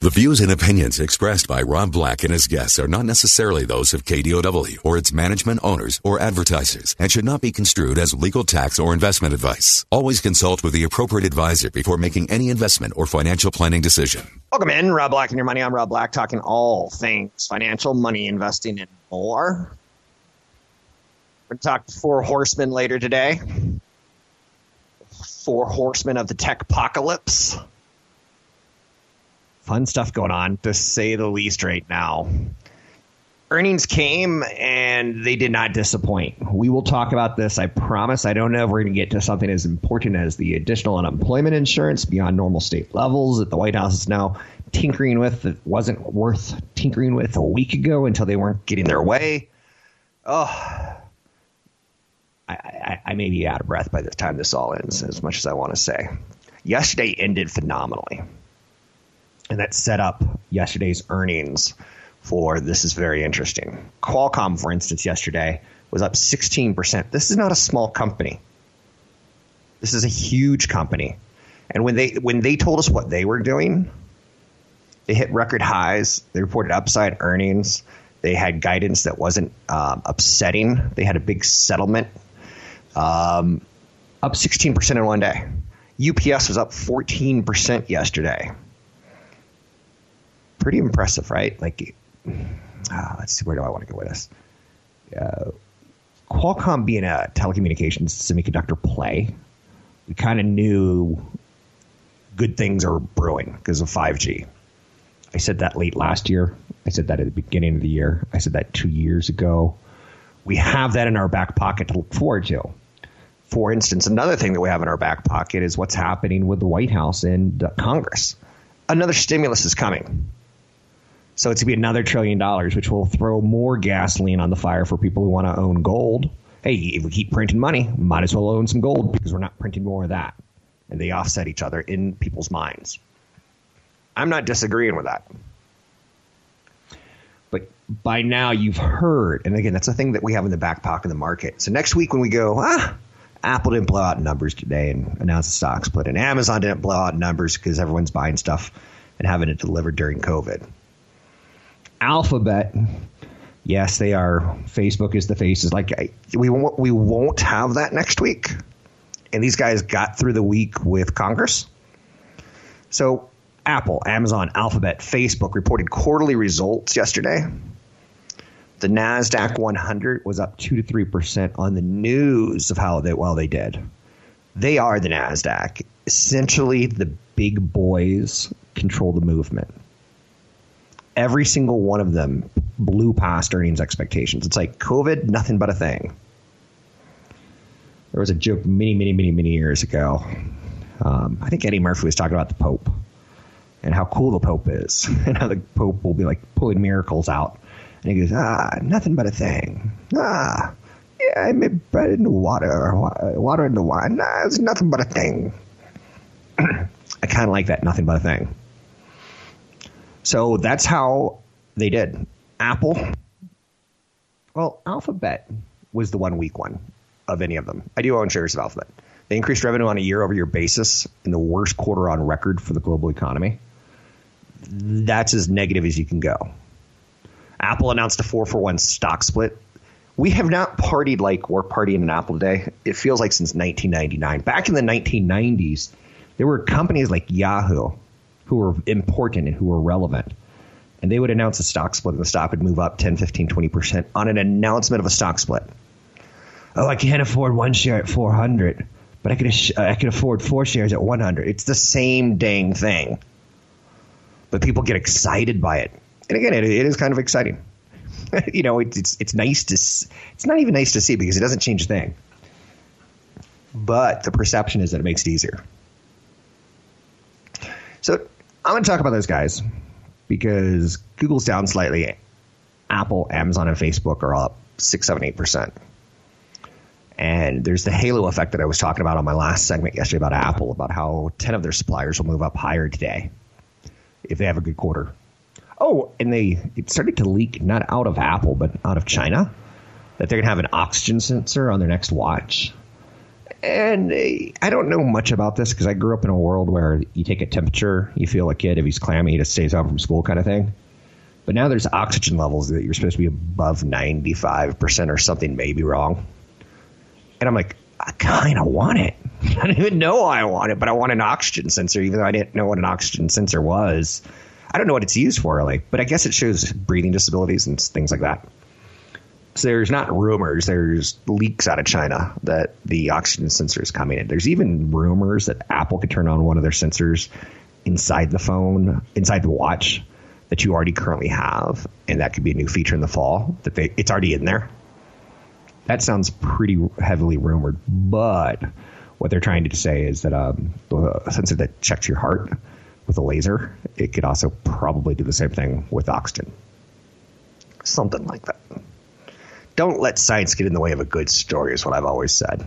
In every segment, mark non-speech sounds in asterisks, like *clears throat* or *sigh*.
The views and opinions expressed by Rob Black and his guests are not necessarily those of KDOW or its management owners or advertisers and should not be construed as legal tax or investment advice. Always consult with the appropriate advisor before making any investment or financial planning decision. Welcome in, Rob Black and your money. I'm Rob Black, talking all things financial, money, investing, and more. We're going to talk four horsemen later today. Four horsemen of the tech apocalypse fun stuff going on, to say the least, right now. Earnings came and they did not disappoint. We will talk about this. I promise. I don't know if we're going to get to something as important as the additional unemployment insurance beyond normal state levels that the White House is now tinkering with that wasn't worth tinkering with a week ago until they weren't getting their way. Oh, I, I, I may be out of breath by the time this all ends, as much as I want to say. Yesterday ended phenomenally and that set up yesterday's earnings for this is very interesting. Qualcomm, for instance, yesterday was up 16%. This is not a small company. This is a huge company. And when they when they told us what they were doing, they hit record highs. They reported upside earnings. They had guidance that wasn't um, upsetting. They had a big settlement, um, up 16% in one day. UPS was up 14% yesterday pretty impressive, right? Like, uh, let's see, where do I want to go with this? Uh, Qualcomm being a telecommunications semiconductor play, we kind of knew good things are brewing because of 5G. I said that late last year. I said that at the beginning of the year. I said that two years ago. We have that in our back pocket to look forward to. For instance, another thing that we have in our back pocket is what's happening with the White House and Congress. Another stimulus is coming. So it's going to be another trillion dollars, which will throw more gasoline on the fire for people who want to own gold. Hey, if we keep printing money, might as well own some gold because we're not printing more of that. And they offset each other in people's minds. I'm not disagreeing with that. But by now you've heard, and again, that's a thing that we have in the back pocket of the market. So next week when we go, ah, Apple didn't blow out numbers today and announce a stock split, and Amazon didn't blow out numbers because everyone's buying stuff and having it delivered during COVID. Alphabet, yes, they are. Facebook is the faces. Like we we won't have that next week, and these guys got through the week with Congress. So Apple, Amazon, Alphabet, Facebook reported quarterly results yesterday. The Nasdaq 100 was up two to three percent on the news of how they well they did. They are the Nasdaq. Essentially, the big boys control the movement every single one of them blew past earnings expectations. It's like COVID, nothing but a thing. There was a joke many, many, many, many years ago. Um, I think Eddie Murphy was talking about the Pope and how cool the Pope is, *laughs* and how the Pope will be like pulling miracles out. And he goes, ah, nothing but a thing. Ah, yeah, I made bread in the water, water in the wine. Nah, it's nothing but a thing. *clears throat* I kind of like that, nothing but a thing. So that's how they did. Apple, well, Alphabet was the one weak one of any of them. I do own shares of Alphabet. They increased revenue on a year over year basis in the worst quarter on record for the global economy. That's as negative as you can go. Apple announced a four for one stock split. We have not partied like we're partying in Apple today. It feels like since 1999. Back in the 1990s, there were companies like Yahoo who were important and who were relevant. And they would announce a stock split, and the stock would move up 10, 15, 20% on an announcement of a stock split. Oh, I can't afford one share at 400, but I could, I could afford four shares at 100. It's the same dang thing. But people get excited by it. And again, it, it is kind of exciting. *laughs* you know, it, it's it's nice to it's not even nice to see because it doesn't change a thing. But the perception is that it makes it easier. So I'm going to talk about those guys. because Google's down slightly. Apple, Amazon, and Facebook are up six, seven, eight percent. And there's the halo effect that I was talking about on my last segment yesterday about Apple, about how 10 of their suppliers will move up higher today if they have a good quarter. Oh, and they it started to leak not out of Apple, but out of China that they're going to have an oxygen sensor on their next watch. And uh, I don't know much about this because I grew up in a world where you take a temperature, you feel a kid if he's clammy, he just stays home from school kind of thing. But now there's oxygen levels that you're supposed to be above 95% or something may be wrong. And I'm like, I kind of want it. *laughs* I don't even know I want it, but I want an oxygen sensor, even though I didn't know what an oxygen sensor was. I don't know what it's used for, really, but I guess it shows breathing disabilities and things like that. So there's not rumors, there's leaks out of China that the oxygen sensor is coming in. There's even rumors that Apple could turn on one of their sensors inside the phone, inside the watch that you already currently have, and that could be a new feature in the fall. That they it's already in there. That sounds pretty heavily rumored, but what they're trying to say is that um, the sensor that checks your heart with a laser, it could also probably do the same thing with oxygen. Something like that. Don't let science get in the way of a good story, is what I've always said.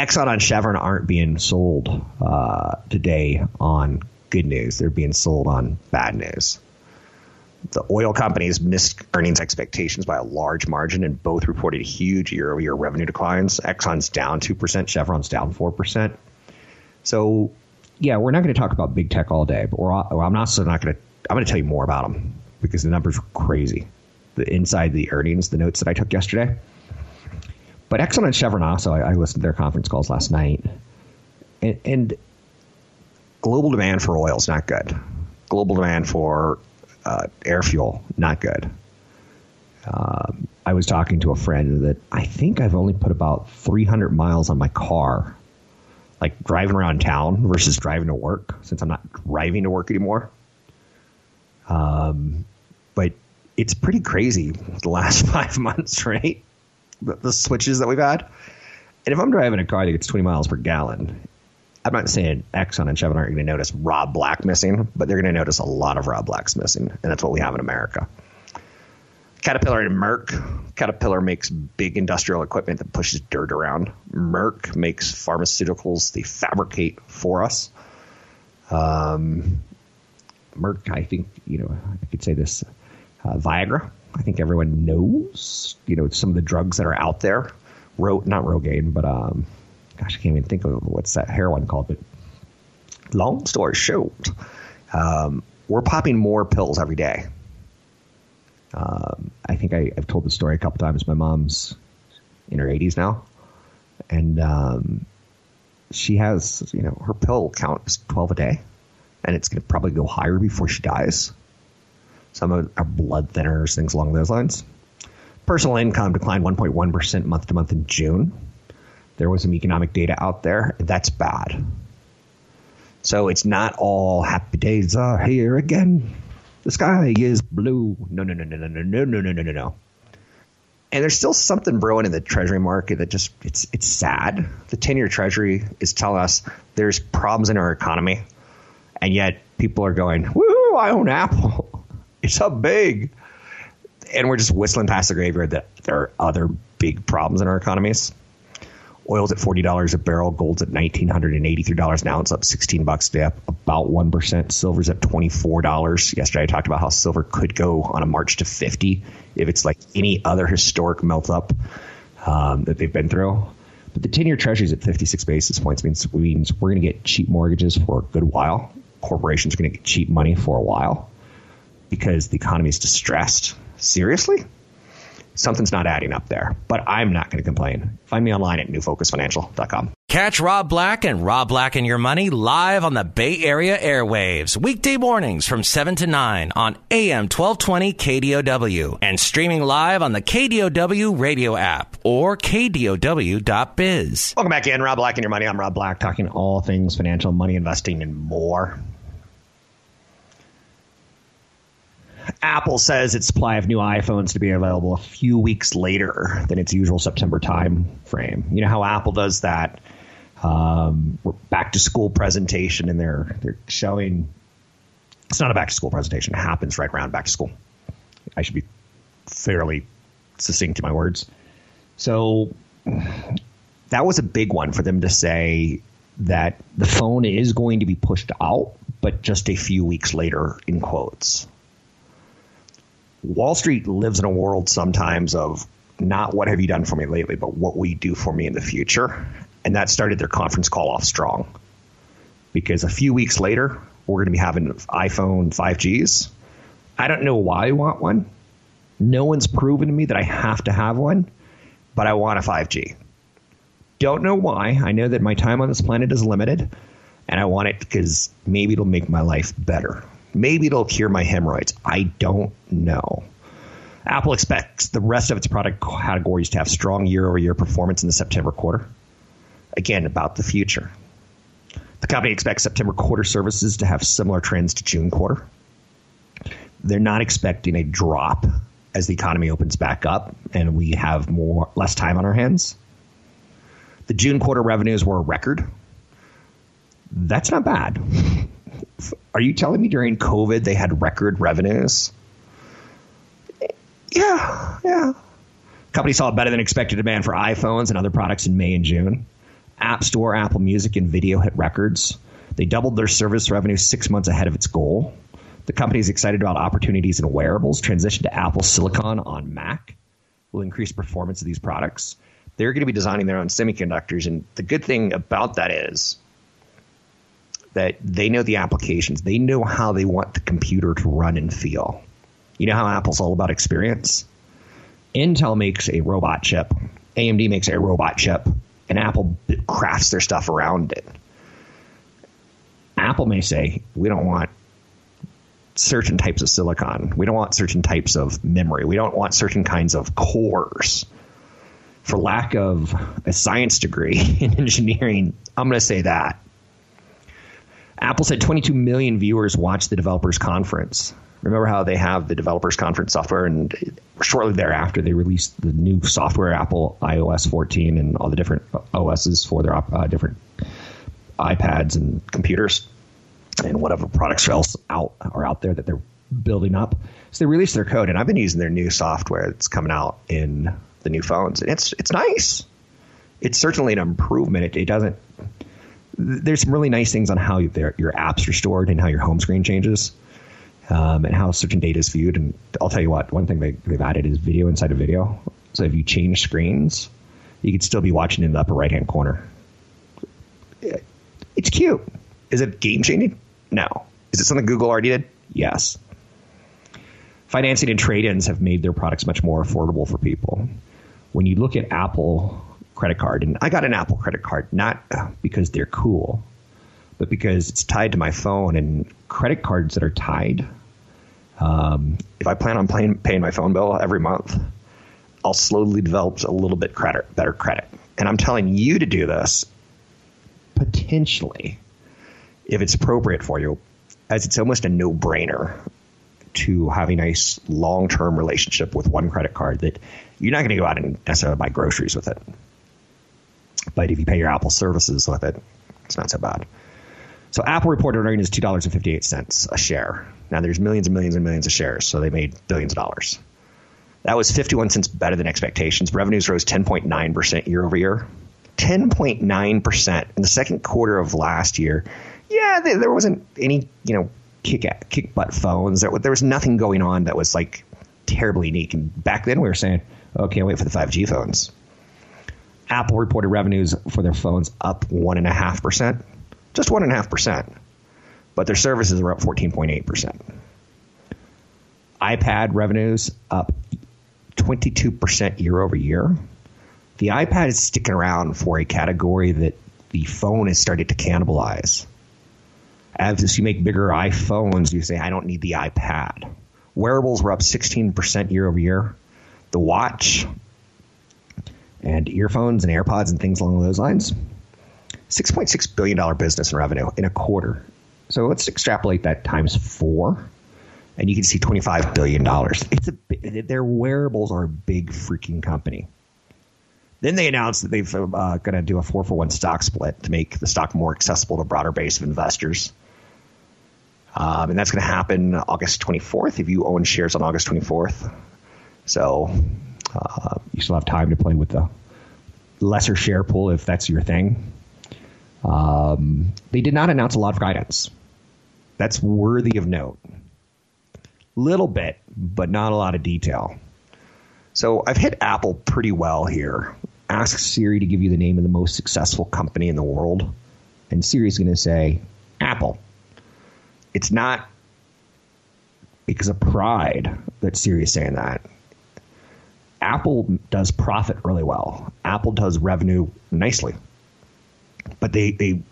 Exxon and Chevron aren't being sold uh, today on good news. They're being sold on bad news. The oil companies missed earnings expectations by a large margin and both reported huge year over year revenue declines. Exxon's down 2%, Chevron's down 4%. So, yeah, we're not going to talk about big tech all day, but well, I'm also not going to, I'm going to tell you more about them because the numbers are crazy. The inside the earnings, the notes that I took yesterday. But Exxon and Chevron also, I, I listened to their conference calls last night. And, and global demand for oil is not good. Global demand for uh, air fuel, not good. Um, I was talking to a friend that I think I've only put about 300 miles on my car, like driving around town versus driving to work, since I'm not driving to work anymore. Um, it's pretty crazy the last *laughs* five months, right? The, the switches that we've had. And if I'm driving a car that gets 20 miles per gallon, I'm not saying Exxon and Chevron aren't going to notice Rob Black missing, but they're going to notice a lot of Rob Blacks missing, and that's what we have in America. Caterpillar and Merck. Caterpillar makes big industrial equipment that pushes dirt around. Merck makes pharmaceuticals they fabricate for us. Um, Merck, I think, you know, I could say this uh, Viagra. I think everyone knows, you know, some of the drugs that are out there. Ro- not Rogaine, but um, gosh, I can't even think of what's that heroin called. But long story short, um, we're popping more pills every day. Um, I think I, have told the story a couple times. My mom's in her 80s now, and um, she has, you know, her pill count is 12 a day, and it's going to probably go higher before she dies. Some of our blood thinners, things along those lines. Personal income declined 1.1% month to month in June. There was some economic data out there. That's bad. So it's not all happy days are here again. The sky is blue. No, no, no, no, no, no, no, no, no, no, no. And there's still something brewing in the treasury market that just it's it's sad. The 10-year treasury is telling us there's problems in our economy, and yet people are going, "Woo! I own Apple. It's up big," and we're just whistling past the graveyard that there are other big problems in our economies. Oil's at forty dollars a barrel. Gold's at nineteen hundred and eighty three dollars an ounce, up sixteen bucks today, up about one percent. Silver's at twenty four dollars. Yesterday I talked about how silver could go on a march to fifty if it's like any other historic melt up um, that they've been through. But the ten year Treasury is at fifty six basis points means means we're going to get cheap mortgages for a good while. Corporations are going to get cheap money for a while because the economy is distressed. Seriously? something's not adding up there. But I'm not going to complain. Find me online at newfocusfinancial.com. Catch Rob Black and Rob Black and Your Money live on the Bay Area airwaves, weekday mornings from 7 to 9 on AM 1220 KDOW and streaming live on the KDOW radio app or KDOW.biz. Welcome back in, Rob Black and Your Money. I'm Rob Black, talking all things financial, money investing, and more. Apple says its supply of new iPhones to be available a few weeks later than its usual September time frame. You know how Apple does that um, back to school presentation, and they're they're showing It's not a back to school presentation. It happens right around back to school. I should be fairly succinct in my words. So that was a big one for them to say that the phone is going to be pushed out, but just a few weeks later, in quotes. Wall Street lives in a world sometimes of not what have you done for me lately, but what will you do for me in the future? And that started their conference call off strong. Because a few weeks later, we're going to be having iPhone 5Gs. I don't know why I want one. No one's proven to me that I have to have one, but I want a 5G. Don't know why. I know that my time on this planet is limited, and I want it because maybe it'll make my life better. Maybe it'll cure my hemorrhoids. I don't know. Apple expects the rest of its product categories to have strong year over year performance in the September quarter. Again, about the future. The company expects September quarter services to have similar trends to June quarter. They're not expecting a drop as the economy opens back up and we have more less time on our hands. The June quarter revenues were a record. That's not bad. *laughs* Are you telling me during COVID they had record revenues? Yeah, yeah. Company saw better than expected demand for iPhones and other products in May and June. App Store, Apple Music, and Video hit records. They doubled their service revenue six months ahead of its goal. The company is excited about opportunities in wearables. Transition to Apple Silicon on Mac will increase performance of these products. They're going to be designing their own semiconductors, and the good thing about that is that they know the applications. They know how they want the computer to run and feel. You know how Apple's all about experience? Intel makes a robot chip, AMD makes a robot chip, and Apple crafts their stuff around it. Apple may say, we don't want certain types of silicon. We don't want certain types of memory. We don't want certain kinds of cores. For lack of a science degree *laughs* in engineering, I'm going to say that. Apple said 22 million viewers watched the developers conference. Remember how they have the developers conference software, and shortly thereafter they released the new software, Apple iOS 14, and all the different OSs for their uh, different iPads and computers, and whatever products else out are out there that they're building up. So they released their code, and I've been using their new software that's coming out in the new phones. And it's it's nice. It's certainly an improvement. It, it doesn't. There's some really nice things on how your apps are stored and how your home screen changes um, and how certain data is viewed. And I'll tell you what, one thing they, they've added is video inside of video. So if you change screens, you could still be watching in the upper right hand corner. It's cute. Is it game changing? No. Is it something Google already did? Yes. Financing and trade ins have made their products much more affordable for people. When you look at Apple credit card, and I got an Apple credit card not because they're cool, but because it's tied to my phone and credit cards that are tied um, if I plan on paying, paying my phone bill every month, I'll slowly develop a little bit credit, better credit. And I'm telling you to do this potentially, if it's appropriate for you, as it's almost a no brainer to have a nice long term relationship with one credit card that you're not going to go out and necessarily buy groceries with it. But if you pay your Apple services with it, it's not so bad. So Apple reported earnings two dollars and fifty eight cents a share. Now there's millions and millions and millions of shares, so they made billions of dollars. That was 51 cents better than expectations. Revenues rose 10.9% year over year. 10.9% in the second quarter of last year. Yeah, there wasn't any, you know, kick at, kick butt phones. There, there was nothing going on that was like terribly unique. And back then we were saying, oh, can't wait for the 5G phones. Apple reported revenues for their phones up 1.5%, just 1.5% but their services are up 14.8%. iPad revenues up 22% year over year. The iPad is sticking around for a category that the phone has started to cannibalize. As you make bigger iPhones, you say, I don't need the iPad. Wearables were up 16% year over year. The watch and earphones and AirPods and things along those lines. $6.6 billion business in revenue in a quarter so let's extrapolate that times four, and you can see twenty-five billion dollars. It's a their wearables are a big freaking company. Then they announced that they've uh, going to do a four for one stock split to make the stock more accessible to a broader base of investors. Um, and that's going to happen August 24th if you own shares on August 24th. So uh, you still have time to play with the lesser share pool if that's your thing. Um, they did not announce a lot of guidance. That's worthy of note. Little bit, but not a lot of detail. So I've hit Apple pretty well here. Ask Siri to give you the name of the most successful company in the world, and Siri's going to say Apple. It's not because of pride that Siri is saying that. Apple does profit really well. Apple does revenue nicely, but they they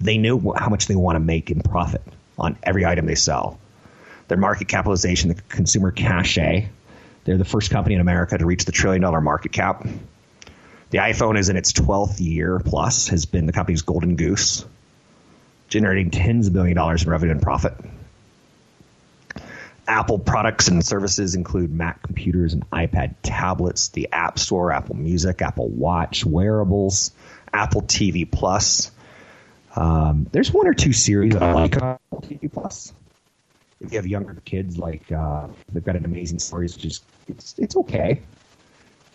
they know how much they want to make in profit on every item they sell. Their market capitalization, the consumer cachet, they're the first company in America to reach the trillion dollar market cap. The iPhone is in its 12th year plus, has been the company's golden goose, generating tens of billion dollars in revenue and profit. Apple products and services include Mac computers and iPad tablets, the App Store, Apple Music, Apple Watch, wearables, Apple TV Plus. Um, there's one or two series I like on Apple TV Plus. If you have younger kids, like uh, they've got an amazing series, which is it's it's okay.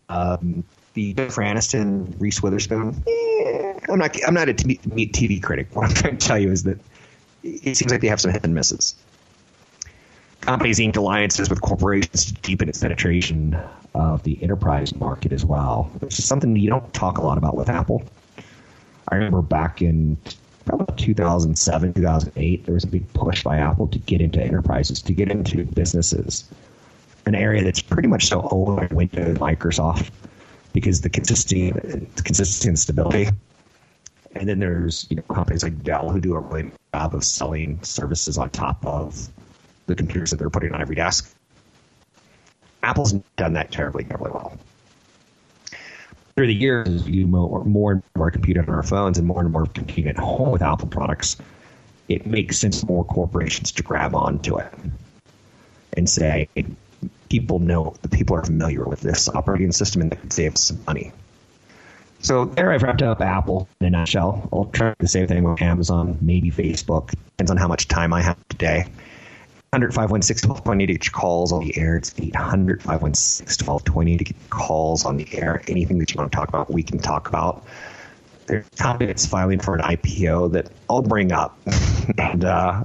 Um, the Jennifer Aniston, Reese Witherspoon. Eh, I'm not I'm not a TV critic. *laughs* What I'm trying to tell you is that it seems like they have some hit and misses companies inked alliances with corporations to deepen its penetration of the enterprise market as well, which is something you don't talk a lot about with Apple. I remember back in about 2007, 2008, there was a big push by Apple to get into enterprises, to get into businesses, an area that's pretty much so owned by Windows Microsoft because the consistency, the consistency and stability. And then there's you know companies like Dell who do a really good job of selling services on top of the computers that they're putting on every desk. Apple's done that terribly, terribly well. Through the years, as we more, more and more computing on our phones and more and more computing at home with Apple products, it makes sense for more corporations to grab onto it and say, people know, the people are familiar with this operating system and they can save some money. So there I've wrapped up Apple in a nutshell. I'll try the same thing with Amazon, maybe Facebook. Depends on how much time I have today. 800 516 1220 to get your calls on the air. It's 800 516 1220 to get calls on the air. Anything that you want to talk about, we can talk about. There's that's filing for an IPO that I'll bring up. *laughs* and uh,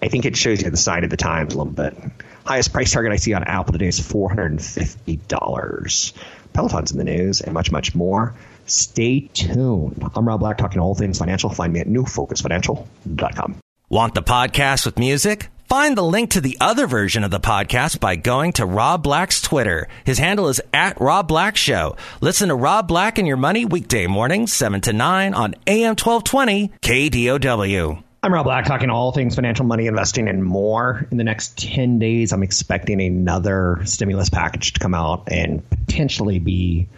I think it shows you the side of the times a little bit. Highest price target I see on Apple today is $450. Peloton's in the news and much, much more. Stay tuned. I'm Rob Black, talking all things financial. Find me at newfocusfinancial.com. Want the podcast with music? Find the link to the other version of the podcast by going to Rob Black's Twitter. His handle is at Rob Black Show. Listen to Rob Black and Your Money weekday mornings, 7 to 9 on AM 1220 KDOW. I'm Rob Black, talking all things financial, money, investing, and more. In the next 10 days, I'm expecting another stimulus package to come out and potentially be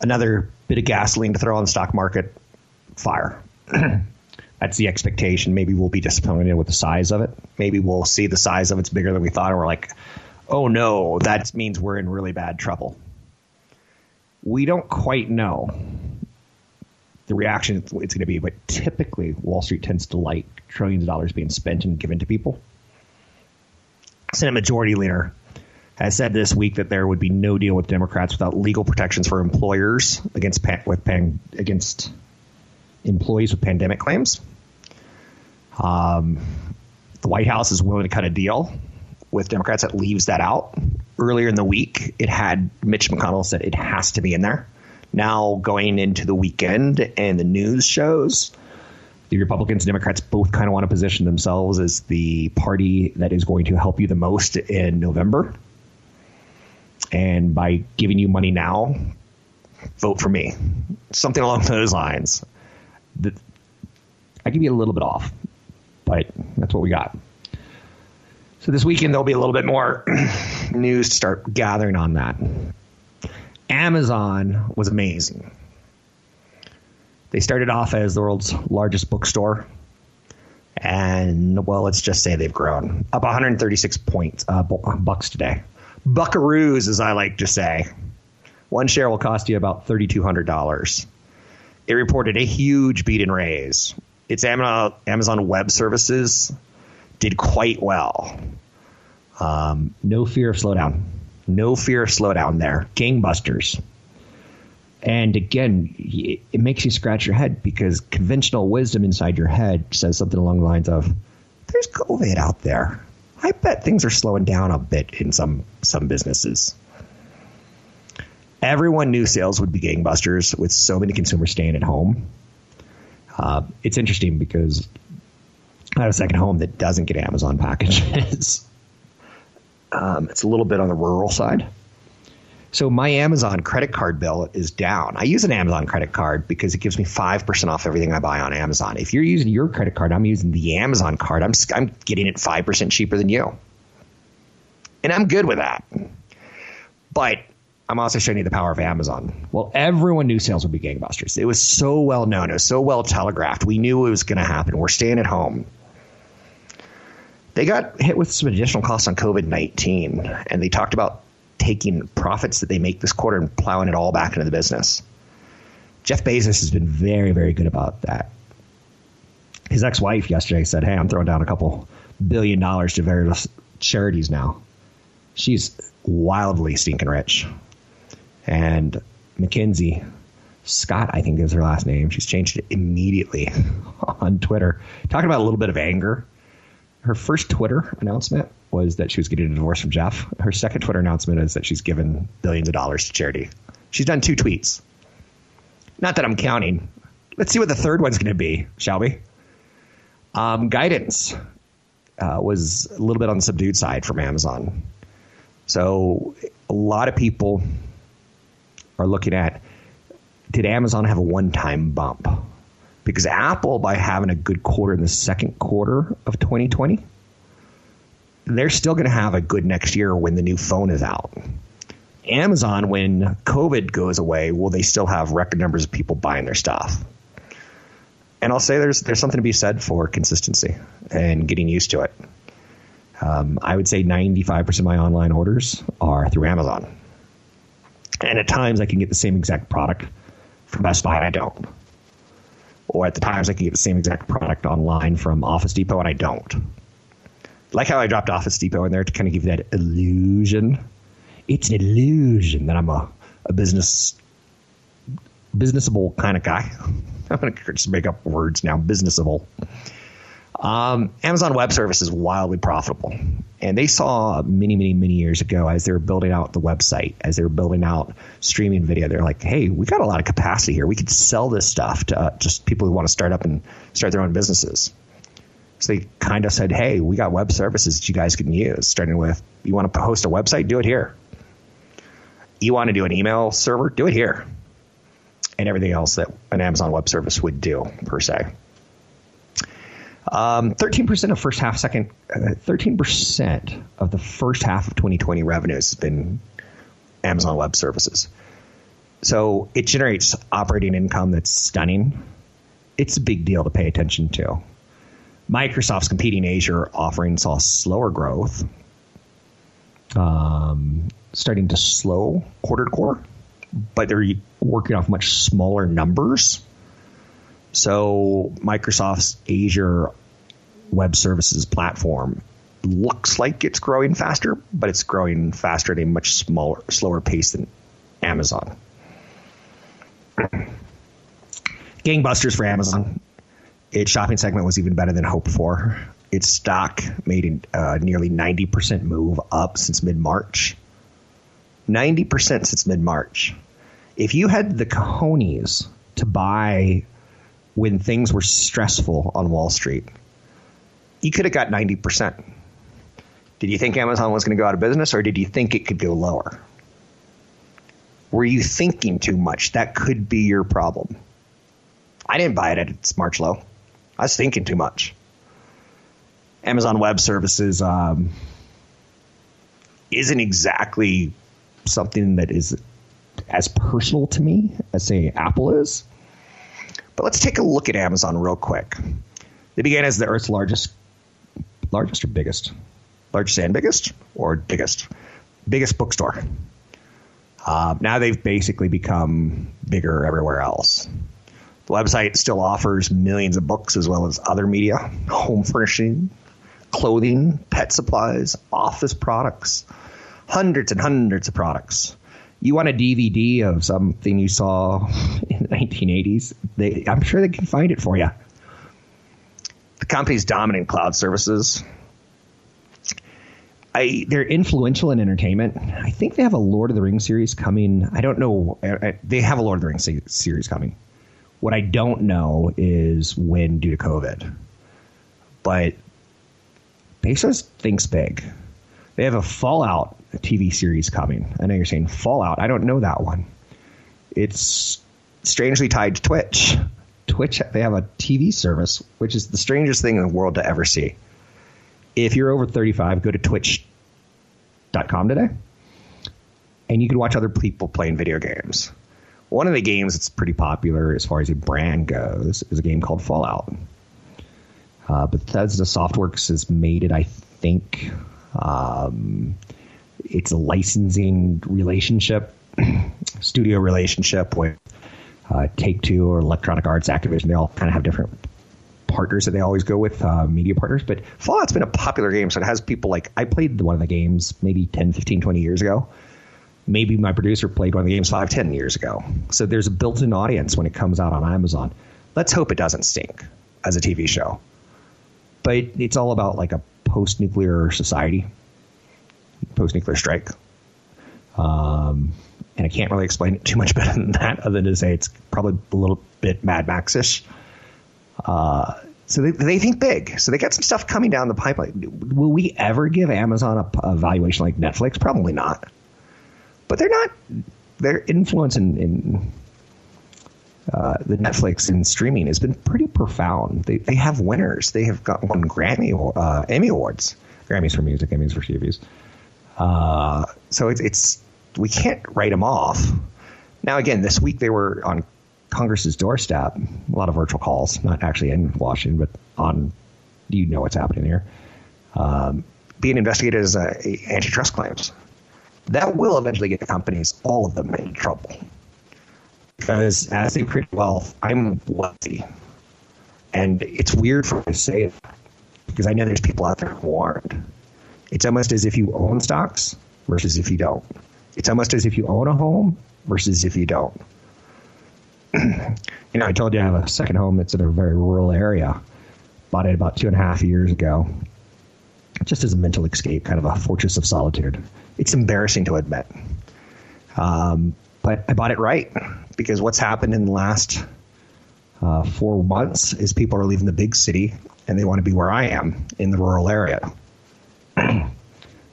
another bit of gasoline to throw on the stock market fire. *clears throat* that's the expectation. Maybe we'll be disappointed with the size of it. Maybe we'll see the size of it's bigger than we thought, and we're like, oh no, that means we're in really bad trouble. We don't quite know the reaction it's going to be, but typically Wall Street tends to like trillions of dollars being spent and given to people. Senate Majority Leader has said this week that there would be no deal with Democrats without legal protections for employers against with against employees with pandemic claims. Um, the White House is willing to cut a deal with Democrats that leaves that out. Earlier in the week, it had Mitch McConnell said it has to be in there. Now, going into the weekend and the news shows, the Republicans and Democrats both kind of want to position themselves as the party that is going to help you the most in November. And by giving you money now, vote for me. Something along those lines. I give you a little bit off but that's what we got. So this weekend there'll be a little bit more *clears throat* news to start gathering on that. Amazon was amazing. They started off as the world's largest bookstore, and well, let's just say they've grown up 136 points uh, bucks today. Buckaroos, as I like to say. One share will cost you about $3,200. It reported a huge beat and raise its Amazon Web Services did quite well. Um, no fear of slowdown. No fear of slowdown there. Gangbusters. And again, it makes you scratch your head because conventional wisdom inside your head says something along the lines of, "There's COVID out there. I bet things are slowing down a bit in some some businesses." Everyone knew sales would be gangbusters with so many consumers staying at home. Uh, it's interesting because I have a second home that doesn't get Amazon packages. *laughs* um, it's a little bit on the rural side. So my Amazon credit card bill is down. I use an Amazon credit card because it gives me 5% off everything I buy on Amazon. If you're using your credit card, I'm using the Amazon card. I'm, I'm getting it 5% cheaper than you. And I'm good with that. But I'm also showing you the power of Amazon. Well, everyone knew sales would be gangbusters. It was so well known. It was so well telegraphed. We knew it was going to happen. We're staying at home. They got hit with some additional costs on COVID 19, and they talked about taking profits that they make this quarter and plowing it all back into the business. Jeff Bezos has been very, very good about that. His ex wife yesterday said, Hey, I'm throwing down a couple billion dollars to various charities now. She's wildly stinking rich. And Mackenzie, Scott, I think is her last name. She's changed it immediately *laughs* on Twitter. Talking about a little bit of anger. Her first Twitter announcement was that she was getting a divorce from Jeff. Her second Twitter announcement is that she's given billions of dollars to charity. She's done two tweets. Not that I'm counting. Let's see what the third one's going to be, shall we? Um, guidance uh, was a little bit on the subdued side from Amazon. So a lot of people are looking at did Amazon have a one time bump? Because Apple, by having a good quarter in the second quarter of 2020, they're still going to have a good next year when the new phone is out. Amazon, when COVID goes away, will they still have record numbers of people buying their stuff? And I'll say there's there's something to be said for consistency and getting used to it. Um, I would say 95% of my online orders are through Amazon. And at times I can get the same exact product from Best Buy and I don't. Or at the times I can get the same exact product online from Office Depot and I don't like how I dropped Office Depot in there to kind of give you that illusion. It's an illusion that I'm a, a business businessable kind of guy. *laughs* I'm going to just make up words now. Businessable. Um, Amazon Web Service is wildly profitable, and they saw many, many, many years ago as they were building out the website, as they were building out streaming video. They're like, "Hey, we got a lot of capacity here. We could sell this stuff to uh, just people who want to start up and start their own businesses." So they kind of said, hey, we got web services that you guys can use, starting with you want to host a website, do it here. You want to do an email server, do it here. And everything else that an Amazon web service would do, per se. Um, 13% of first half, second, uh, 13% of the first half of 2020 revenues has been Amazon Web Services. So it generates operating income that's stunning. It's a big deal to pay attention to. Microsoft's competing Azure offering saw slower growth, um, starting to slow quarter to quarter, but they're working off much smaller numbers. So Microsoft's Azure Web Services platform looks like it's growing faster, but it's growing faster at a much smaller, slower pace than Amazon. Gangbusters for Amazon. Its shopping segment was even better than hoped for. Its stock made a uh, nearly 90% move up since mid March. 90% since mid March. If you had the cojones to buy when things were stressful on Wall Street, you could have got 90%. Did you think Amazon was going to go out of business or did you think it could go lower? Were you thinking too much? That could be your problem. I didn't buy it at its March low. I was thinking too much. Amazon Web Services um, isn't exactly something that is as personal to me as say Apple is. But let's take a look at Amazon real quick. They began as the Earth's largest, largest or biggest, largest and biggest, or biggest, biggest bookstore. Uh, now they've basically become bigger everywhere else. The website still offers millions of books as well as other media, home furnishing, clothing, pet supplies, office products, hundreds and hundreds of products. You want a DVD of something you saw *laughs* in the 1980s? They, I'm sure they can find it for you. Company's dominant cloud services. I, they're influential in entertainment. I think they have a Lord of the Rings series coming. I don't know. Uh, uh, they have a Lord of the Rings series coming. What I don't know is when due to COVID. But Bezos thinks big. They have a Fallout TV series coming. I know you're saying Fallout. I don't know that one. It's strangely tied to Twitch. Twitch, they have a TV service, which is the strangest thing in the world to ever see. If you're over 35, go to twitch.com today, and you can watch other people playing video games. One of the games that's pretty popular as far as a brand goes is a game called Fallout. Uh, Bethesda Softworks has made it, I think. Um, it's a licensing relationship, *clears throat* studio relationship with uh, Take Two or Electronic Arts, Activision. They all kind of have different partners that they always go with, uh, media partners. But Fallout's been a popular game, so it has people like I played one of the games maybe 10, 15, 20 years ago. Maybe my producer played one of the games five, 10 years ago. So there's a built in audience when it comes out on Amazon. Let's hope it doesn't stink as a TV show but it's all about like a post-nuclear society, post-nuclear strike. Um, and I can't really explain it too much *laughs* better than that, other than to say it's probably a little bit Mad Max-ish. Uh, so they, they think big. So they got some stuff coming down the pipeline. Will we ever give Amazon a, a valuation like Netflix? Probably not. But they're not. Their influence in, in uh, the Netflix and streaming has been pretty profound. They, they have winners. They have got won Grammy uh, Emmy awards, Grammys for music, Emmys for TVs. Uh, so it's we can't write them off. Now again, this week they were on Congress's doorstep. A lot of virtual calls, not actually in Washington, but on. You know what's happening here. Um, being investigated as antitrust claims. That will eventually get companies, all of them, in trouble because as they create wealth, I'm wealthy. And it's weird for me to say it because I know there's people out there who aren't. It's almost as if you own stocks versus if you don't. It's almost as if you own a home versus if you don't. *clears throat* you know, I told you I have a second home that's in a very rural area. Bought it about two and a half years ago. Just as a mental escape, kind of a fortress of solitude. It's embarrassing to admit. Um, but I bought it right because what's happened in the last uh, four months is people are leaving the big city and they want to be where I am in the rural area. *clears throat*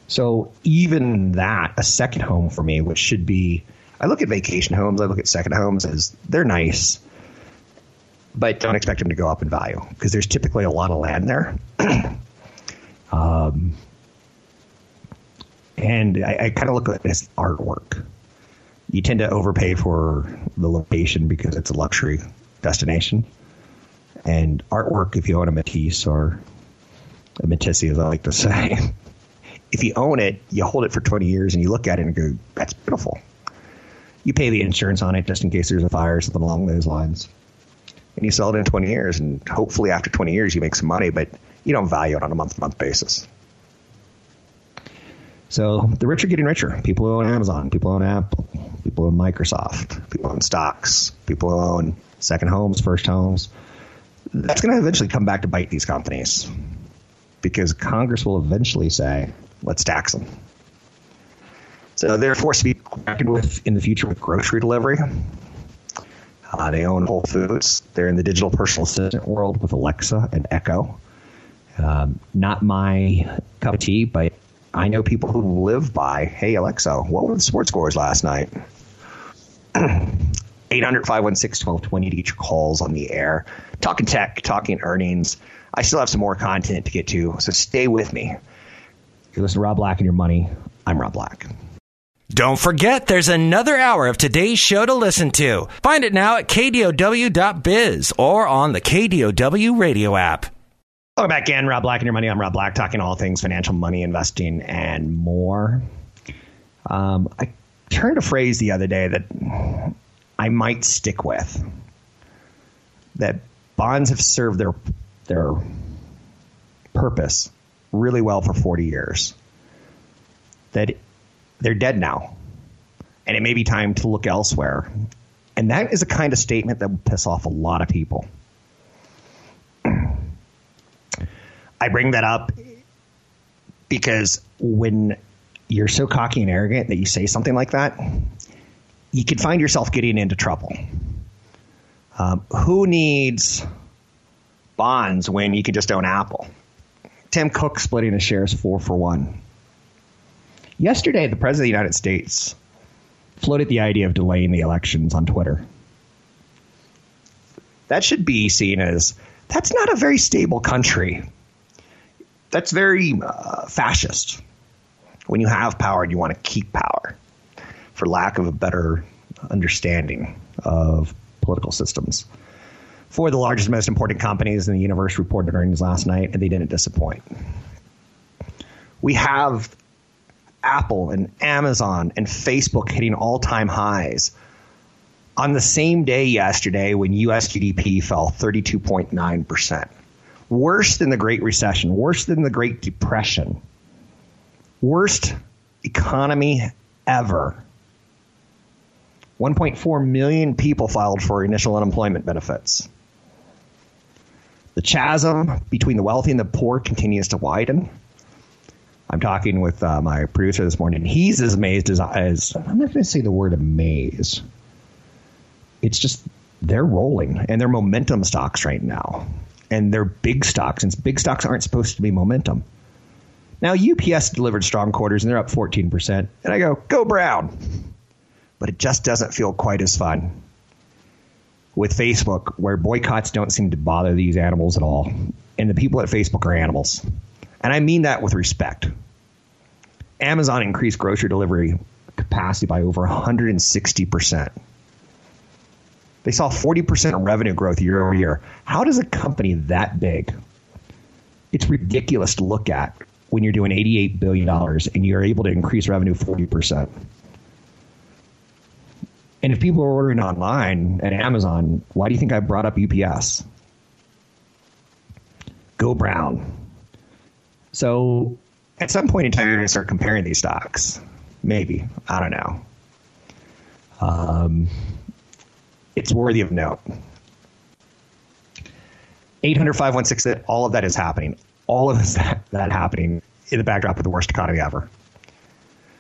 so even that, a second home for me, which should be, I look at vacation homes, I look at second homes as they're nice, but don't expect them to go up in value because there's typically a lot of land there. *clears throat* um, and I, I kind of look at it as artwork you tend to overpay for the location because it's a luxury destination. And artwork, if you own a Matisse or a Matisse, as I like to *laughs* say, if you own it, you hold it for 20 years and you look at it and go, that's beautiful. You pay the insurance on it just in case there's a fire or something along those lines. And you sell it in 20 years, and hopefully after 20 years you make some money, but you don't value it on a month to month basis. So the rich are getting richer. People who own Amazon, people who own Apple, people who own Microsoft, people who own stocks, people who own second homes, first homes. That's going to eventually come back to bite these companies because Congress will eventually say, let's tax them. So they're forced to be reckoned with in the future with grocery delivery. Uh, they own Whole Foods. They're in the digital personal assistant world with Alexa and Echo. Um, not my cup of tea, but I know people who live by, hey, Alexa, what were the sports scores last night? *clears throat* 800 516 1220 to get your calls on the air. Talking tech, talking earnings. I still have some more content to get to, so stay with me. You're listening to Rob Black and Your Money. I'm Rob Black. Don't forget, there's another hour of today's show to listen to. Find it now at kdow.biz or on the KDOW radio app. Welcome back in, Rob Black and your money. I'm Rob Black, talking all things financial, money, investing, and more. Um, I turned a phrase the other day that I might stick with. That bonds have served their their purpose really well for 40 years that they're dead now. And it may be time to look elsewhere. And that is a kind of statement that would piss off a lot of people. *clears throat* I bring that up because when you're so cocky and arrogant that you say something like that, you can find yourself getting into trouble. Um, who needs bonds when you can just own Apple? Tim Cook splitting his shares four for one. Yesterday, the President of the United States floated the idea of delaying the elections on Twitter. That should be seen as that's not a very stable country. That's very uh, fascist. When you have power and you want to keep power, for lack of a better understanding of political systems. Four of the largest, most important companies in the universe reported earnings last night, and they didn't disappoint. We have Apple and Amazon and Facebook hitting all time highs on the same day yesterday when US GDP fell 32.9%. Worse than the Great Recession, worse than the Great Depression, worst economy ever. 1.4 million people filed for initial unemployment benefits. The chasm between the wealthy and the poor continues to widen. I'm talking with uh, my producer this morning. He's as amazed as, as I'm not going to say the word amaze. It's just they're rolling and they're momentum stocks right now. And they're big stocks, and big stocks aren't supposed to be momentum. Now, UPS delivered strong quarters and they're up 14%. And I go, go Brown but it just doesn't feel quite as fun with Facebook, where boycotts don't seem to bother these animals at all. And the people at Facebook are animals. And I mean that with respect. Amazon increased grocery delivery capacity by over 160%. They saw 40% revenue growth year over year. How does a company that big? It's ridiculous to look at when you're doing $88 billion and you're able to increase revenue 40%. And if people are ordering online at Amazon, why do you think I brought up UPS? Go brown. So at some point in time, you're going to start comparing these stocks. Maybe. I don't know. Um, it's worthy of note. 800 516 all of that is happening. All of *laughs* that, that happening in the backdrop of the worst economy ever.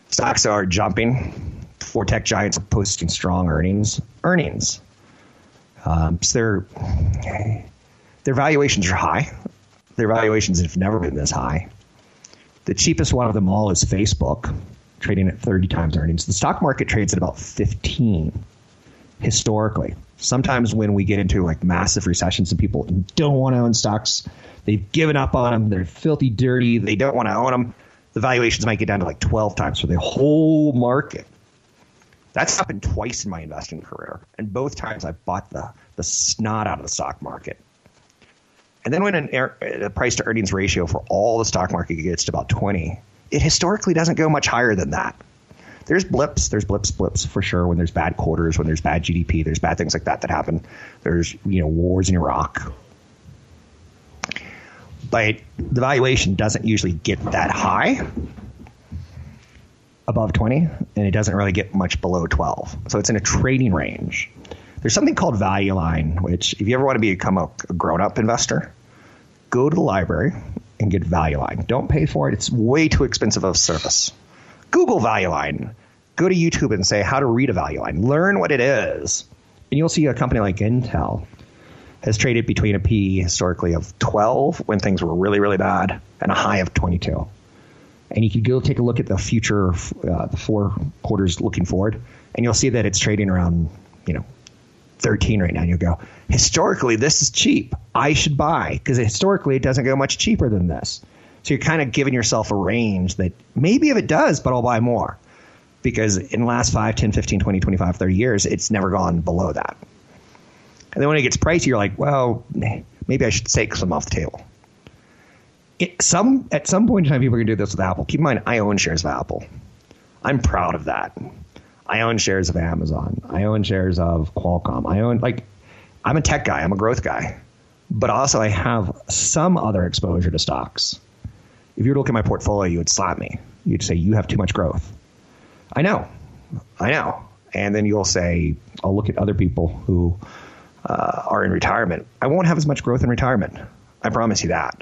Stocks are jumping four tech giants are posting strong earnings. Earnings. Um, so their their valuations are high. Their valuations have never been this high. The cheapest one of them all is Facebook, trading at 30 times earnings. The stock market trades at about 15 historically. Sometimes when we get into like massive recessions and people don't want to own stocks, they've given up on them, they're filthy dirty, they don't want to own them, the valuations might get down to like 12 times for the whole market. That's happened twice in my investing career, and both times I bought the the snot out of the stock market. And then when an air, a price to earnings ratio for all the stock market gets to about 20, it historically doesn't go much higher than that. There's blips, there's blips, blips for sure. When there's bad quarters, when there's bad GDP, there's bad things like that that happen. There's you know wars in Iraq, but the valuation doesn't usually get that high above 20 and it doesn't really get much below 12. So it's in a trading range. There's something called Value Line, which if you ever want to become a, a grown up investor, go to the library and get Value Line. Don't pay for it. It's way too expensive of a service. Google Value Line. Go to YouTube and say how to read a Value Line. Learn what it is. And you'll see a company like Intel has traded between a P historically of 12 when things were really, really bad and a high of 22 and you can go take a look at the future, uh, the four quarters looking forward, and you'll see that it's trading around, you know, 13 right now. And you'll go, historically, this is cheap. I should buy because historically it doesn't go much cheaper than this. So you're kind of giving yourself a range that maybe if it does, but I'll buy more because in the last 5, 10, 15, 20, 25, 30 years, it's never gone below that. And then when it gets pricey, you're like, well, maybe I should take some off the table it, some at some point in time, people are going to do this with Apple. Keep in mind, I own shares of Apple. I'm proud of that. I own shares of Amazon. I own shares of Qualcomm. I own like I'm a tech guy. I'm a growth guy, but also I have some other exposure to stocks. If you were to look at my portfolio, you would slap me. You'd say, You have too much growth. I know. I know. And then you'll say, I'll look at other people who uh, are in retirement. I won't have as much growth in retirement. I promise you that.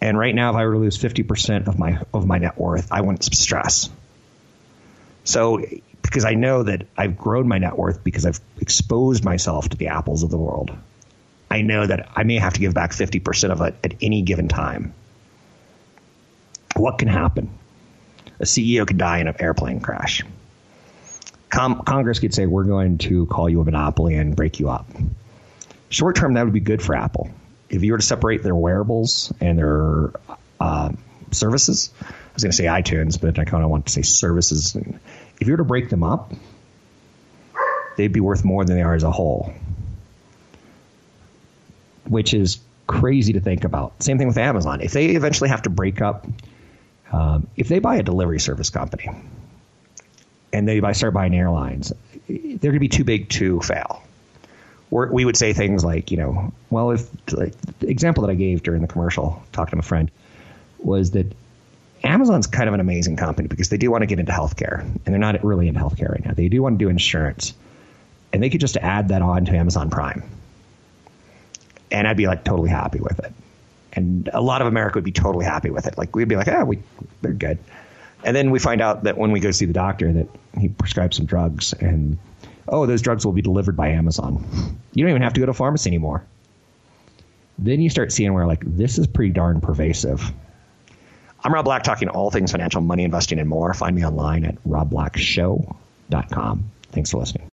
And right now, if I were to lose 50% of my of my net worth, I some stress. So, because I know that I've grown my net worth because I've exposed myself to the apples of the world, I know that I may have to give back 50% of it at any given time. What can happen? A CEO could die in an airplane crash. Com- Congress could say, We're going to call you a monopoly and break you up. Short term, that would be good for Apple if you were to separate their wearables and their uh, services, I was going to say iTunes, but I kind of want to say services. If you were to break them up, they'd be worth more than they are as a whole, which is crazy to think about. Same thing with Amazon. If they eventually have to break up, um, if they buy a delivery service company and they buy, start buying airlines, they're going to be too big to fail we would say things like, you know, well, if like, the example that I gave during the commercial, talking to my friend, was that Amazon's kind of an amazing company because they do want to get into healthcare, and they're not really in healthcare right now. They do want to do insurance, and they could just add that on to Amazon Prime, and I'd be like totally happy with it. And a lot of America would be totally happy with it. Like we'd be like, ah, we they're good. And then we find out that when we go see the doctor that he prescribed some drugs and oh, those drugs will be delivered by Amazon. You don't even have to go to pharmacy anymore. Then you start seeing where like this is pretty darn pervasive. I'm Rob Black talking all things financial, money investing, and more. Find me online at robblackshow.com. Thanks for listening.